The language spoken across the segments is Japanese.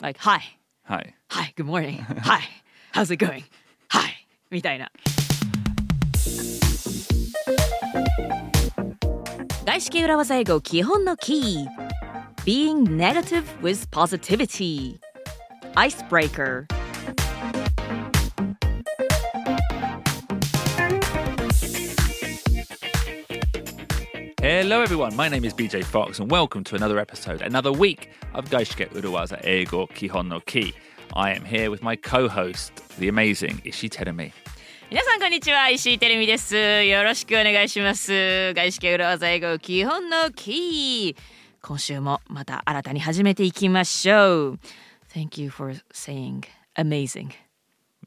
like hi はい。 hi good morning hi how's it going hi みたいな外資系裏技英語基本のキー Being negative with positivity Icebreaker Hello everyone, my name is BJ Fox and welcome to another episode, another week of Gaishike Uruwaza Eigo Kihon no Ki. I am here with my co-host, the amazing Ishi Terumi. 皆さんこんにちは石井てるみですよろしくお願いします外資系裏技英語基本のキー今週もまた新たに始めていきましょう Thank you for saying amazing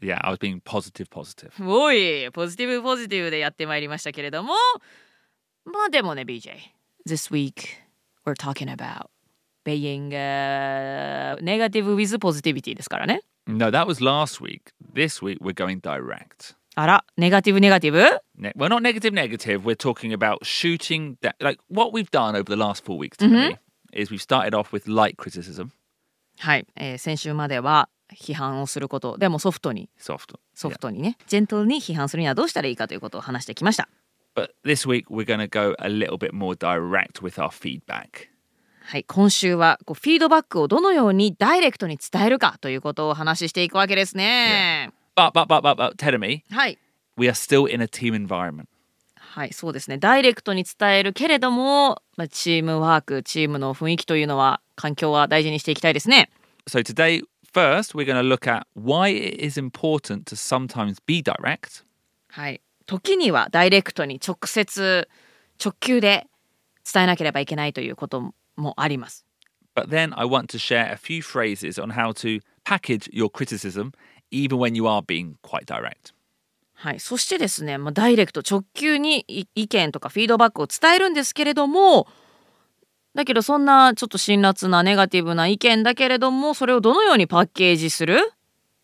Yeah, I was being positive, positive. おいポジティブポジティブでやってまいりましたけれども まあでもね BJ This week we're talking about being、uh, negative with positivity ですからね No, that was last week. This week we're going direct. あらネガティブネガティブ Ne- well, not negative, negative. We're talking about shooting that. Like what we've done over the last four weeks, Terumi, is we've started off with light criticism, はい、えー先週までは批判をすることでもソフトに soft. ソフトにね、ジェントルに批判するにはどうしたらいいかということを話してきました。But this week we're going to go a little bit more direct with our feedback. はい、今週はこうフィードバックをどのようにダイレクトに伝えるかということをお話ししていくわけですね。But but but but but Terumi, はい、we are still in a team environment. はい、そうですね。ダイレクトに伝えるけれども、まあ、チームワーク、チームの雰囲気というのは環境は大事にしていきたいですね。So today, first, we're going to look at why it is important to sometimes be direct. はい、時にはダイレクトに直接直球で伝えなければいけないということもあります。But then I want to share a few phrases on how to package your criticism even when you are being quite direct. はい、そしてですね、まあ、ダイレクト直球にい意見とかフィードバックを伝えるんですけれどもだけどそんなちょっと辛辣なネガティブな意見だけれどもそれをどのようにパッケージする？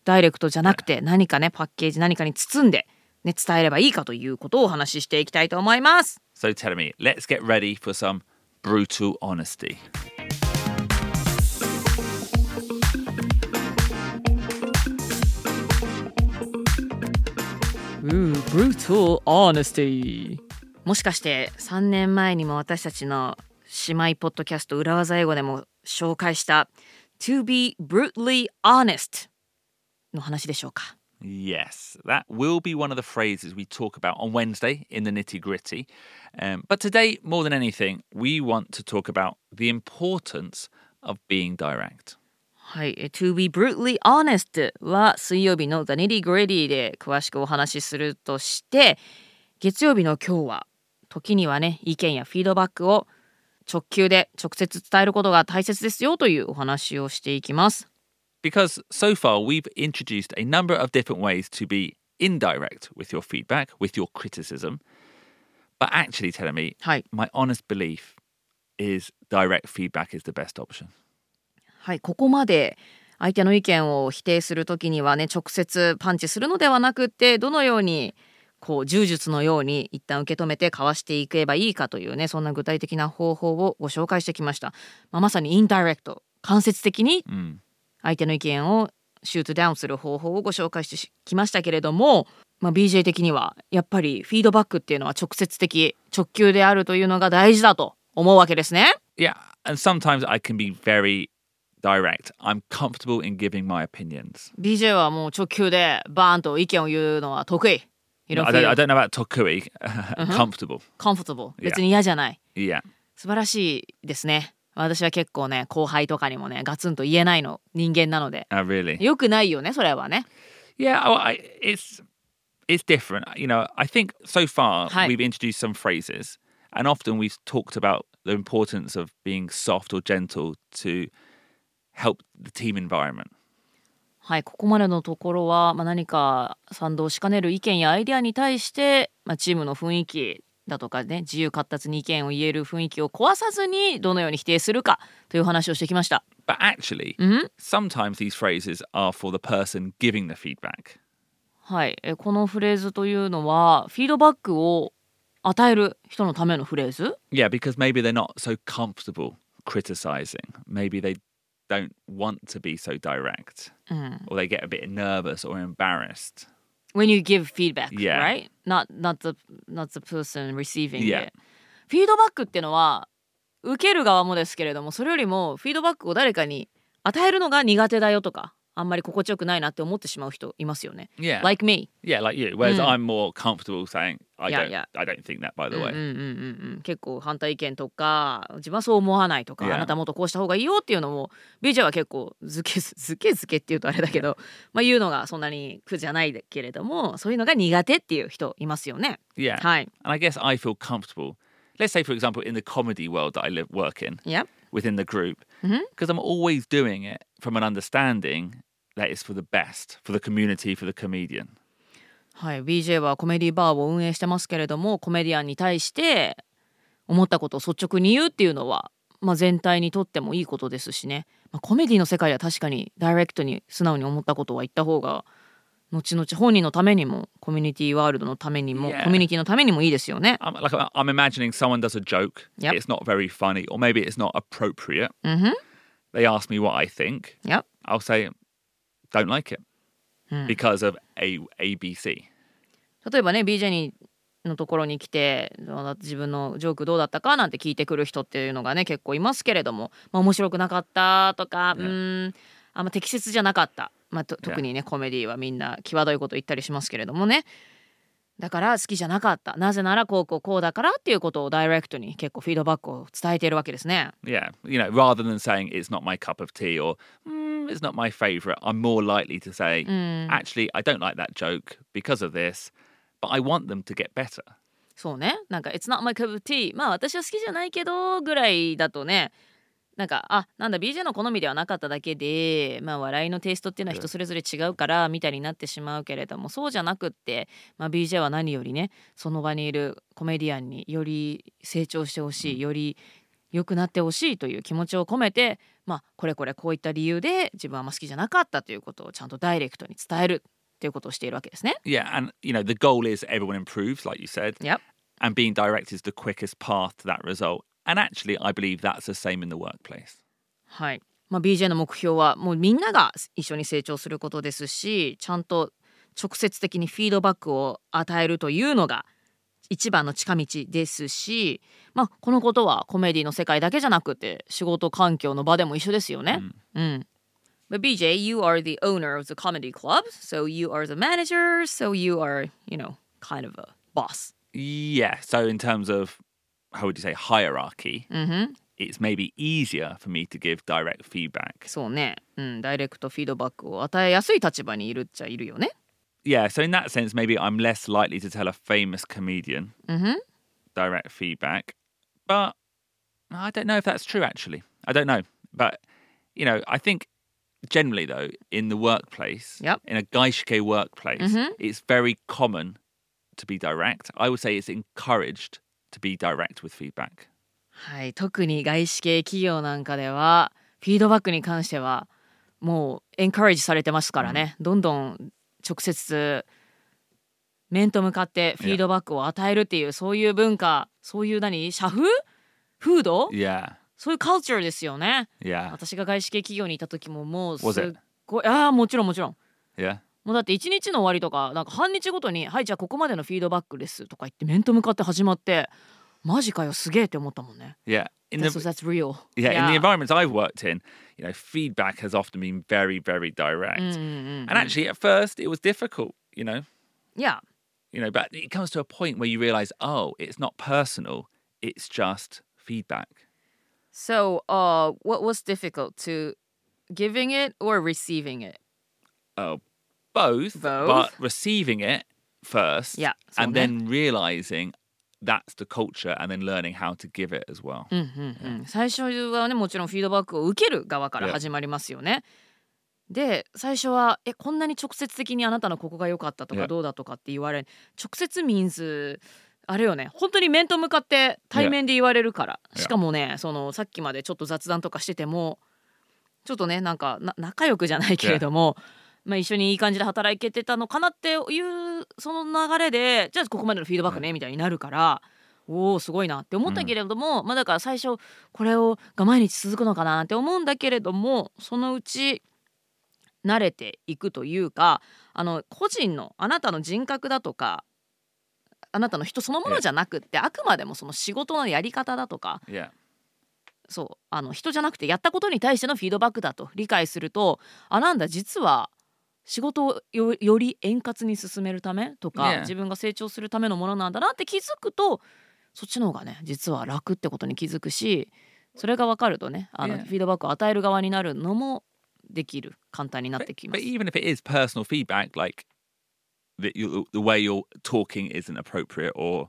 ダイレクトじゃなくて何かねパッケージ何かに包んで、ね、伝えればいいかということをお話ししていきたいと思います。So tell me, let's get ready for some brutal honesty. brutal honesty もしかして3年前にも私たちの姉妹ポッドキャスト裏技英語でも紹介した To be brutally honest の話でしょうか Yes, that will be one of the phrases we talk about on Wednesday in the nitty gritty. Um, but today, more than anything, we want to talk about the importance of being direct. はい、To be brutally honest は水曜日の The Nitty Gritty で詳しくお話しするとして月曜日の今日は時にはね意見やフィードバックを直球で直接伝えることが大切ですよというお話をしていきます。Because so far, we've introduced a number of different ways to be indirect with your feedback, with your criticism. But actually, telling me, はい、my honest belief is direct feedback is the best option. はい、ここまで相手の意見を否定するときにはね直接パンチするのではなくってどのようにこう柔術のように一旦受け止めてかわしていけばいいかというねそんな具体的な方法をご紹介してきました、まあ、まさにインダイレクト間接的に Mm. 相手の意見をシュートダウンする方法をご紹介してきましたけれども、まあ、BJ 的にはやっぱりフィードバックっていうのは直接的直球であるというのが大事だと思うわけですね。Yeah, and sometimes I can be very direct. I'm comfortable in giving my opinions. BJ はもう直球でバーンと意見を言うのは得意。Don't I don't, I don't know about tokui. Comfortable. comfortable. Yeah. 別に嫌じゃない。Yeah. 素晴らしいですね。私は結構ね、後輩とかにもね、ガツンと言えないの人間なので。Oh, really? よくないよね、それはね。Yeah, oh, I, it's it's different. You know, I think so far we've introduced some phrases, and often we've talked about the importance of being soft or gentle to help the team environment. はい、ここまでのところは、まあ、何か賛同しかねる意見やアイデアに対して、まあ、チームの雰囲気だとかね自由闊達に意見を言える雰囲気を壊さずにどのように否定するかという話をしてきました。But actually, うん、sometimes these phrases are for the person giving the feedback. はい、えこのフレーズというのはフィードバックを与える人のためのフレーズ Yeah, because maybe they're not so comfortable criticizing. Maybe they don't want to be so direct, うん。or they get a bit nervous or embarrassed. When you give feedback, Yeah. right? Not not the not the person receiving Yeah. it. フィードバックっていうのは受ける側もですけれども、それよりもフィードバックを誰かに与えるのが苦手だよとか、あんまり心地よくないなって思ってしまう人いますよね。Yeah, Like me. yeah, like you. Whereas Mm. I'm more comfortable saying, I Yeah, don't, yeah. I don't think that. By the うん way, うんうんうんうん結構反対意見とか自分はそう思わないとか、Yeah. あなたもっとこうした方がいいよっていうのも BJ は結構ずけずずけずけっていうとあれだけど、まあ言うのがそんなに苦じゃないけれどもそういうのが苦手っていう人いますよね。yeah. はい。And I guess I feel comfortable. Let's say, for example, in the comedy world that I live work in, Yeah. Within the group, because I'm always doing it from an understanding that it's for the best, for the community, for the comedian. はい、BJ はコメディバーを運営してますけれどもコメディアンに対して思ったことを率直に言うっていうのは、まあ、全体にとってもいいことですしね、まあ、コメディの世界では確かにダイレクトに素直に思ったことは言った方が後々本人のためにもコミュニティワールドのためにも、Yeah. コミュニティのためにもいいですよね。I'm like I'm imagining someone does a joke. Yep. It's not very funny, or maybe it's not appropriate. Mm-hmm. They ask me what I think. Yep. I'll say, don't like it because of a ABC. 例えばね BJ にのところに来て自分のジョークどうだったかなんて聞いてくる人っていうのがね結構いますけれども、まあ、面白くなかったとか、うーんあんま適切じゃなかった、まあ、と特にねコメディはみんな際どいこと言ったりしますけれどもねだから好きじゃなかったなぜならこうこうこうだからっていうことをダイレクトに結構フィードバックを伝えているわけですね。Yeah, you know, rather than saying it's not my cup of tea or mm, it's not my favorite, I'm more likely to say, actually, I don't like that joke because of this, but I want them to get better. そうねなんか「It's not my cup of tea」まあ私は好きじゃないけどぐらいだとねなんかあなんだ BJ の好みではなかっただけでまあ笑いのテイストっていうのは人それぞれ違うからみたいになってしまうけれどもそうじゃなくって、まあ、BJ は何よりねその場にいるコメディアンにより成長してほしいより良くなってほしいという気持ちを込めてまあこれこれこういった理由で自分はあんま好きじゃなかったということをちゃんとダイレクトに伝えるということをしているわけですね。Yeah, and, you know, the goal is everyone improves, like you said, Yep. and being direct is the quickest path to that result. And actually, I believe that's the same in the workplace. はい。まあ、BJ の目標はもうみんなが一緒に成長することですしちゃんと直接的にフィードバックを与えるというのが一番の近道ですし、まあ、このことはコメディの世界だけじゃなくて仕事環境の場でも一緒ですよね。うん。But BJ, you are the owner of the comedy club, so you are the manager, so you are, you know, kind of a boss. Yeah, so in terms of, how would you say, hierarchy, Mm-hmm. it's maybe easier for me to give direct feedback. そうね。うん、ダイレクトフィードバックを与えやすい立場にいるっちゃいるよね。 Yeah, so in that sense, maybe I'm less likely to tell a famous comedian Mm-hmm. direct feedback. But I don't know if that's true, actually. I don't know. But, you know, I think generally, though, in the workplace, Yep. in a gaishike workplace, it's very common to be direct. I would say it's encouraged to be direct with feedback. はい、特に外資系企業なんかではフィードバックに関してはもうエンカレッジされてますからね、どんどん直接面と向かってフィードバックを与えるっていうそういう文化そういう何社風？風土？Yeah, そういうカルチャーですよね。Yeah, 私が外資系企業にいた時ももうすっ?ごい。ああもちろんもちろん。Yeah. もうだって1日の終わりとかなんか半日ごとに「はいじゃあここまでのフィードバックです」とか言って面と向かって始まってマジかよすげえって思ったもんね。Yeah. In That's, the, that's real. yeah, in the environments I've worked in, you know, feedback has often been very, very direct. Mm, And actually, at first, it was difficult, you know, Yeah. you know, but it comes to a point where you realize, oh, it's not personal, it's just feedback. So, uh, what was difficult to giving it or receiving it? Oh, both, Both? but receiving it first, Yeah, and then realizing that's the culture, and then learning how to give it as well. うん最初はねもちろんフィードバックを受ける側から Yeah. 始まりますよね。で最初は「えこんなに直接的にあなたのここが良かったとか Yeah. どうだとか」って言われ直接 means あれよね本当に面と向かって対面で言われるから、Yeah. しかもねそのさっきまでちょっと雑談とかしててもちょっとねなんかな仲良くじゃないけれども、まあ、一緒にいい感じで働けてたのかなっていうその流れでじゃあここまでのフィードバックねみたいになるから「おおすごいなって思ったけれども、まあだから最初これをが毎日続くのかなって思うんだけれどもそのうち慣れていくというかあの個人のあなたの人格だとかあなたの人そのものじゃなくってあくまでもその仕事のやり方だとか Yeah. そうあの人じゃなくてやったことに対してのフィードバックだと理解するとあなんだ実は仕事をよより円滑に進めるためとか、Yeah. 自分が成長するためのものなんだなって気づくとそっちの方がね実は楽ってことに気づくしそれが分かるとねあの、Yeah. フィードバックを与える側になるのもできる簡単になっ But, てきま but す。even if it is personal feedback, like that you, the way you're talking isn't appropriate, or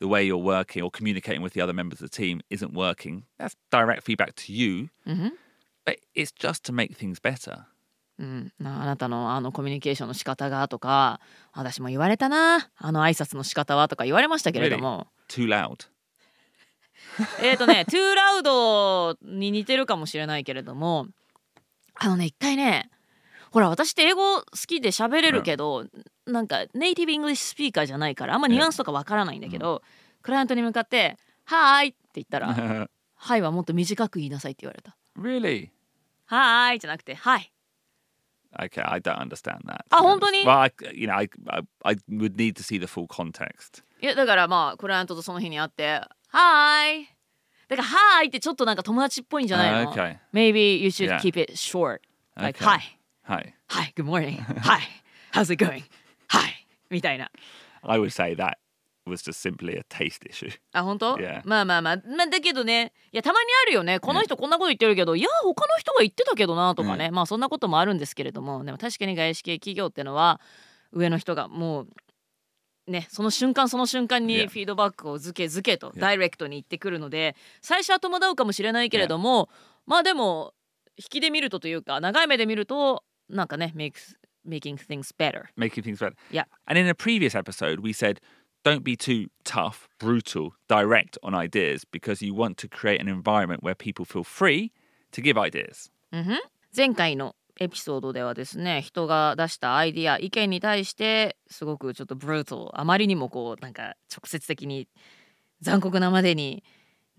the way you're working or communicating with the other members of the team isn't working, that's direct feedback to you. うんふん But it's just to make things better. うん、なあなたのあのコミュニケーションの仕方がとか私も言われたなあの挨拶の仕方はとか言われましたけれども Too loud. えっとね、トゥーラウドに似てるかもしれないけれども、あのね、一回ね、ほら、私って英語好きで喋れるけど、なんか native English speaker じゃないから、あんまニュアンスとかわからないんだけど、クライアントに向かって、はーいって言ったら、はいはもっと短く言いなさいって言われた。really? はーいじゃなくて、はい。Okay, I don't understand that. Ah, to be honest. honestly? Well, I, you know, I, I, I would need to see the full context. いや、だからまあ、クライアントとその日に会って、はーい。だから、はーいってちょっとなんか友達っぽいんじゃないの、Okay. Maybe you should Yeah. keep it short. Like, Okay. はい。Hi. Hi, good morning. Hi, how's it going? Hi, みたいな。I would say that was just simply a taste issue. あ、本当？Yeah. まあまあまあ、まあ、だけどね、いや、たまにあるよね。この人こんなこと言ってるけど、いや、他の人が言ってたけどなとかね。まあ、そんなこともあるんですけれども、でも確かに外資系企業ってのは、上の人がもう、ね、その瞬間その瞬間に Yeah. フィードバックをずけずけと Yeah. ダイレクトに言ってくるので最初は戸惑うかもしれないけれども、まあでも引きで見るとというか長い目で見るとなんかね makes, making things better making things better. Yeah. And in a previous episode, we said don't be too tough, brutal, direct on ideas because you want to create an environment where people feel free to give ideas. 前回のエピソードではですね人が出したアイディア意見に対してすごくちょっとブルートあまりにもこうなんか直接的に残酷なまでに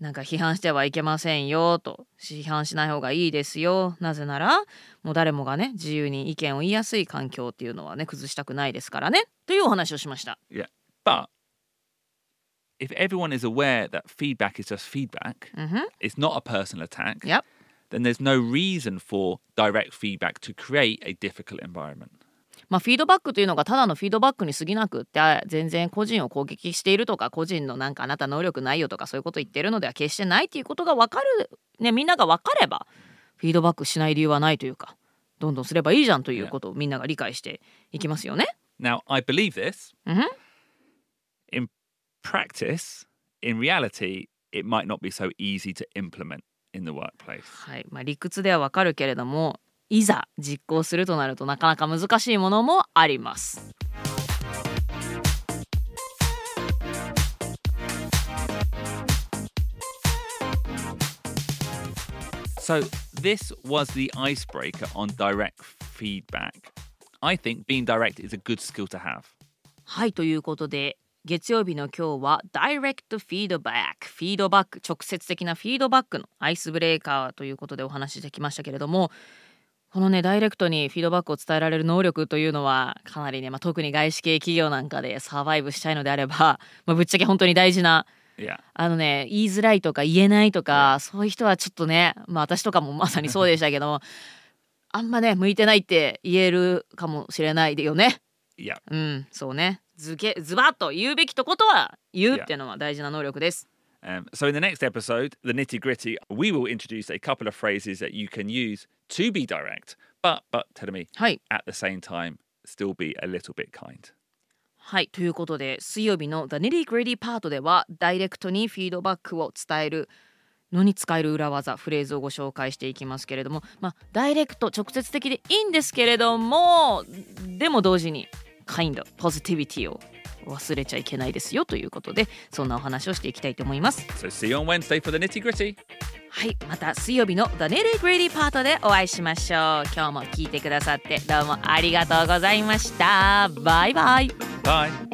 なんか批判してはいけませんよと批判しない方がいいですよなぜならもう誰もがね自由に意見を言いやすい環境っていうのはね崩したくないですからねというお話をしました。Yeah. But if everyone is aware that feedback is just feedback, うんふん it's not a personal attack, Yep. then there's no reason for direct feedback to create a difficult environment. まあ、フィードバックというのがただのフィードバックに過ぎなくってあ全然個人を攻撃しているとか個人のなんかあなた能力ないよとかそういうこと言ってるのでは決してないっていうことが分かる、ね、みんなが分かればフィードバックしない理由はないというかどんどんすればいいじゃんということをみんなが理解していきますよね。Now, I believe this. Mhm. Practice, in reality, it might not be so easy to implement in the workplace. はいまあ、理屈では分かるけれどもいざ実行するとなるとなかなか難しいものもあります。So, this was the icebreaker on direct feedback. I think being direct is a good skill to have. はいということで月曜日の今日はダイレクトフィードバックフィードバック直接的なフィードバックのアイスブレーカーということでお話ししてきましたけれどもこのねダイレクトにフィードバックを伝えられる能力というのはかなりね、まあ、特に外資系企業なんかでサバイブしたいのであれば、まあ、ぶっちゃけ本当に大事な.あのね言いづらいとか言えないとかそういう人はちょっとねまあ私とかも まさにそうでしたけどもあんまね向いてないって言えるかもしれないよね。うん、そうね。ずけズバッと言うべきとことは言うっていうのは大事な能力です。Um, so, in the next episode, the nitty gritty, we will introduce a couple of phrases that you can use to be direct, but, but, tell me, はい。at the same time, still be a little bit kind. はい。ということで、水曜日の The Nitty Gritty パートでは、ダイレクトにフィードバックを伝えるのに使える裏技、フレーズをご紹介していきますけれども、まあ、ダイレクト、直接的でいいんですけれども、でも同時に、kind、ポジティビティを忘れちゃいけないですよということで、そんなお話をしていきたいと思います。So, see you on Wednesday for the nitty gritty. はい、また水曜日の The Nitty Gritty パートでお会いしましょう。今日も聞いてくださってどうもありがとうございました。バイバイ。Bye.